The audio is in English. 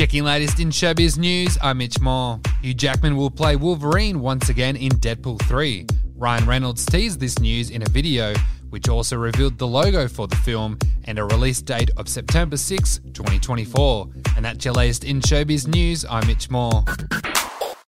Checking latest in showbiz news, I'm Mitch Moore. Hugh Jackman will play Wolverine once again in Deadpool 3. Ryan Reynolds teased this news in a video, which also revealed the logo for the film and a release date of September 6, 2024. And that's your latest in showbiz news, I'm Mitch Moore.